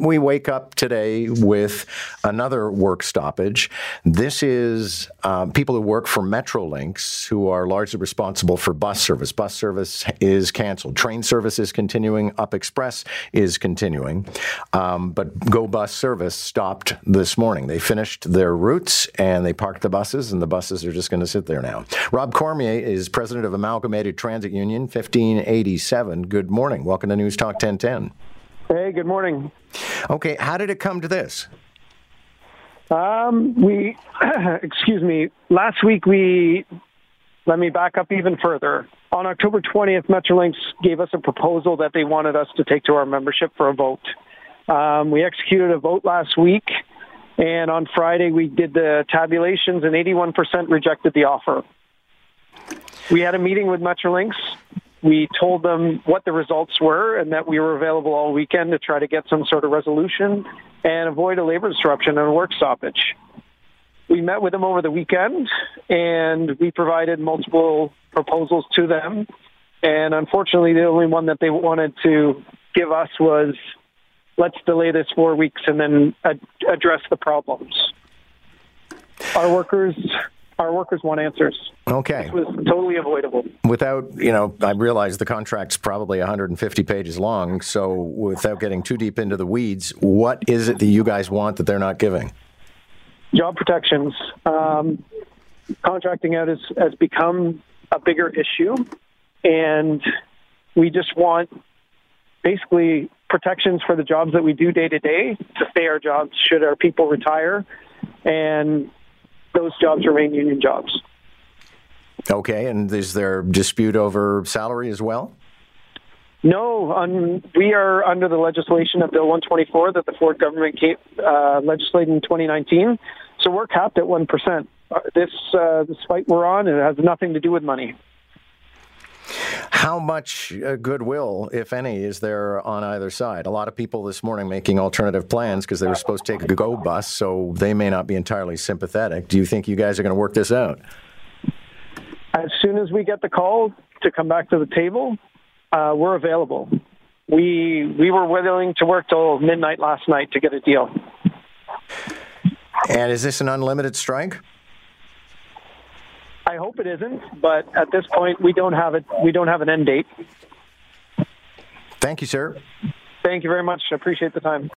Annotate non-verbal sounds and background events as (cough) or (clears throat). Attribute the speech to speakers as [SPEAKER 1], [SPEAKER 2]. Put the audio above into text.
[SPEAKER 1] We wake up today with another work stoppage. This is um, people who work for Metrolinx who are largely responsible for bus service. Bus service is canceled. Train service is continuing. Up Express is continuing. Um, but Go Bus service stopped this morning. They finished their routes and they parked the buses, and the buses are just going to sit there now. Rob Cormier is president of Amalgamated Transit Union 1587. Good morning. Welcome to News Talk 1010.
[SPEAKER 2] Hey, good morning.
[SPEAKER 1] Okay, how did it come to this?
[SPEAKER 2] Um, we, (clears throat) excuse me, last week we, let me back up even further. On October 20th, Metrolinx gave us a proposal that they wanted us to take to our membership for a vote. Um, we executed a vote last week, and on Friday we did the tabulations, and 81% rejected the offer. We had a meeting with Metrolinx we told them what the results were and that we were available all weekend to try to get some sort of resolution and avoid a labor disruption and work stoppage. We met with them over the weekend and we provided multiple proposals to them. And unfortunately, the only one that they wanted to give us was let's delay this four weeks and then ad- address the problems. Our workers our workers want answers.
[SPEAKER 1] Okay.
[SPEAKER 2] This was totally avoidable.
[SPEAKER 1] Without, you know, I realize the contract's probably 150 pages long. So, without getting too deep into the weeds, what is it that you guys want that they're not giving?
[SPEAKER 2] Job protections. Um, contracting out has, has become a bigger issue, and we just want basically protections for the jobs that we do day to day to stay our jobs should our people retire and those jobs remain union jobs.
[SPEAKER 1] Okay, and is there dispute over salary as well?
[SPEAKER 2] No, um, we are under the legislation of Bill 124 that the Ford government came, uh, legislated in 2019. So we're capped at 1%. Uh, this, uh, this fight we're on, it has nothing to do with money.
[SPEAKER 1] How much uh, goodwill, if any, is there on either side? A lot of people this morning making alternative plans because they were supposed to take a go bus, so they may not be entirely sympathetic. Do you think you guys are going to work this out?
[SPEAKER 2] As soon as we get the call to come back to the table, uh, we're available. We we were willing to work till midnight last night to get a deal.
[SPEAKER 1] And is this an unlimited strike?
[SPEAKER 2] I hope it isn't, but at this point, we don't have it. We don't have an end date.
[SPEAKER 1] Thank you, sir.
[SPEAKER 2] Thank you very much. I appreciate the time.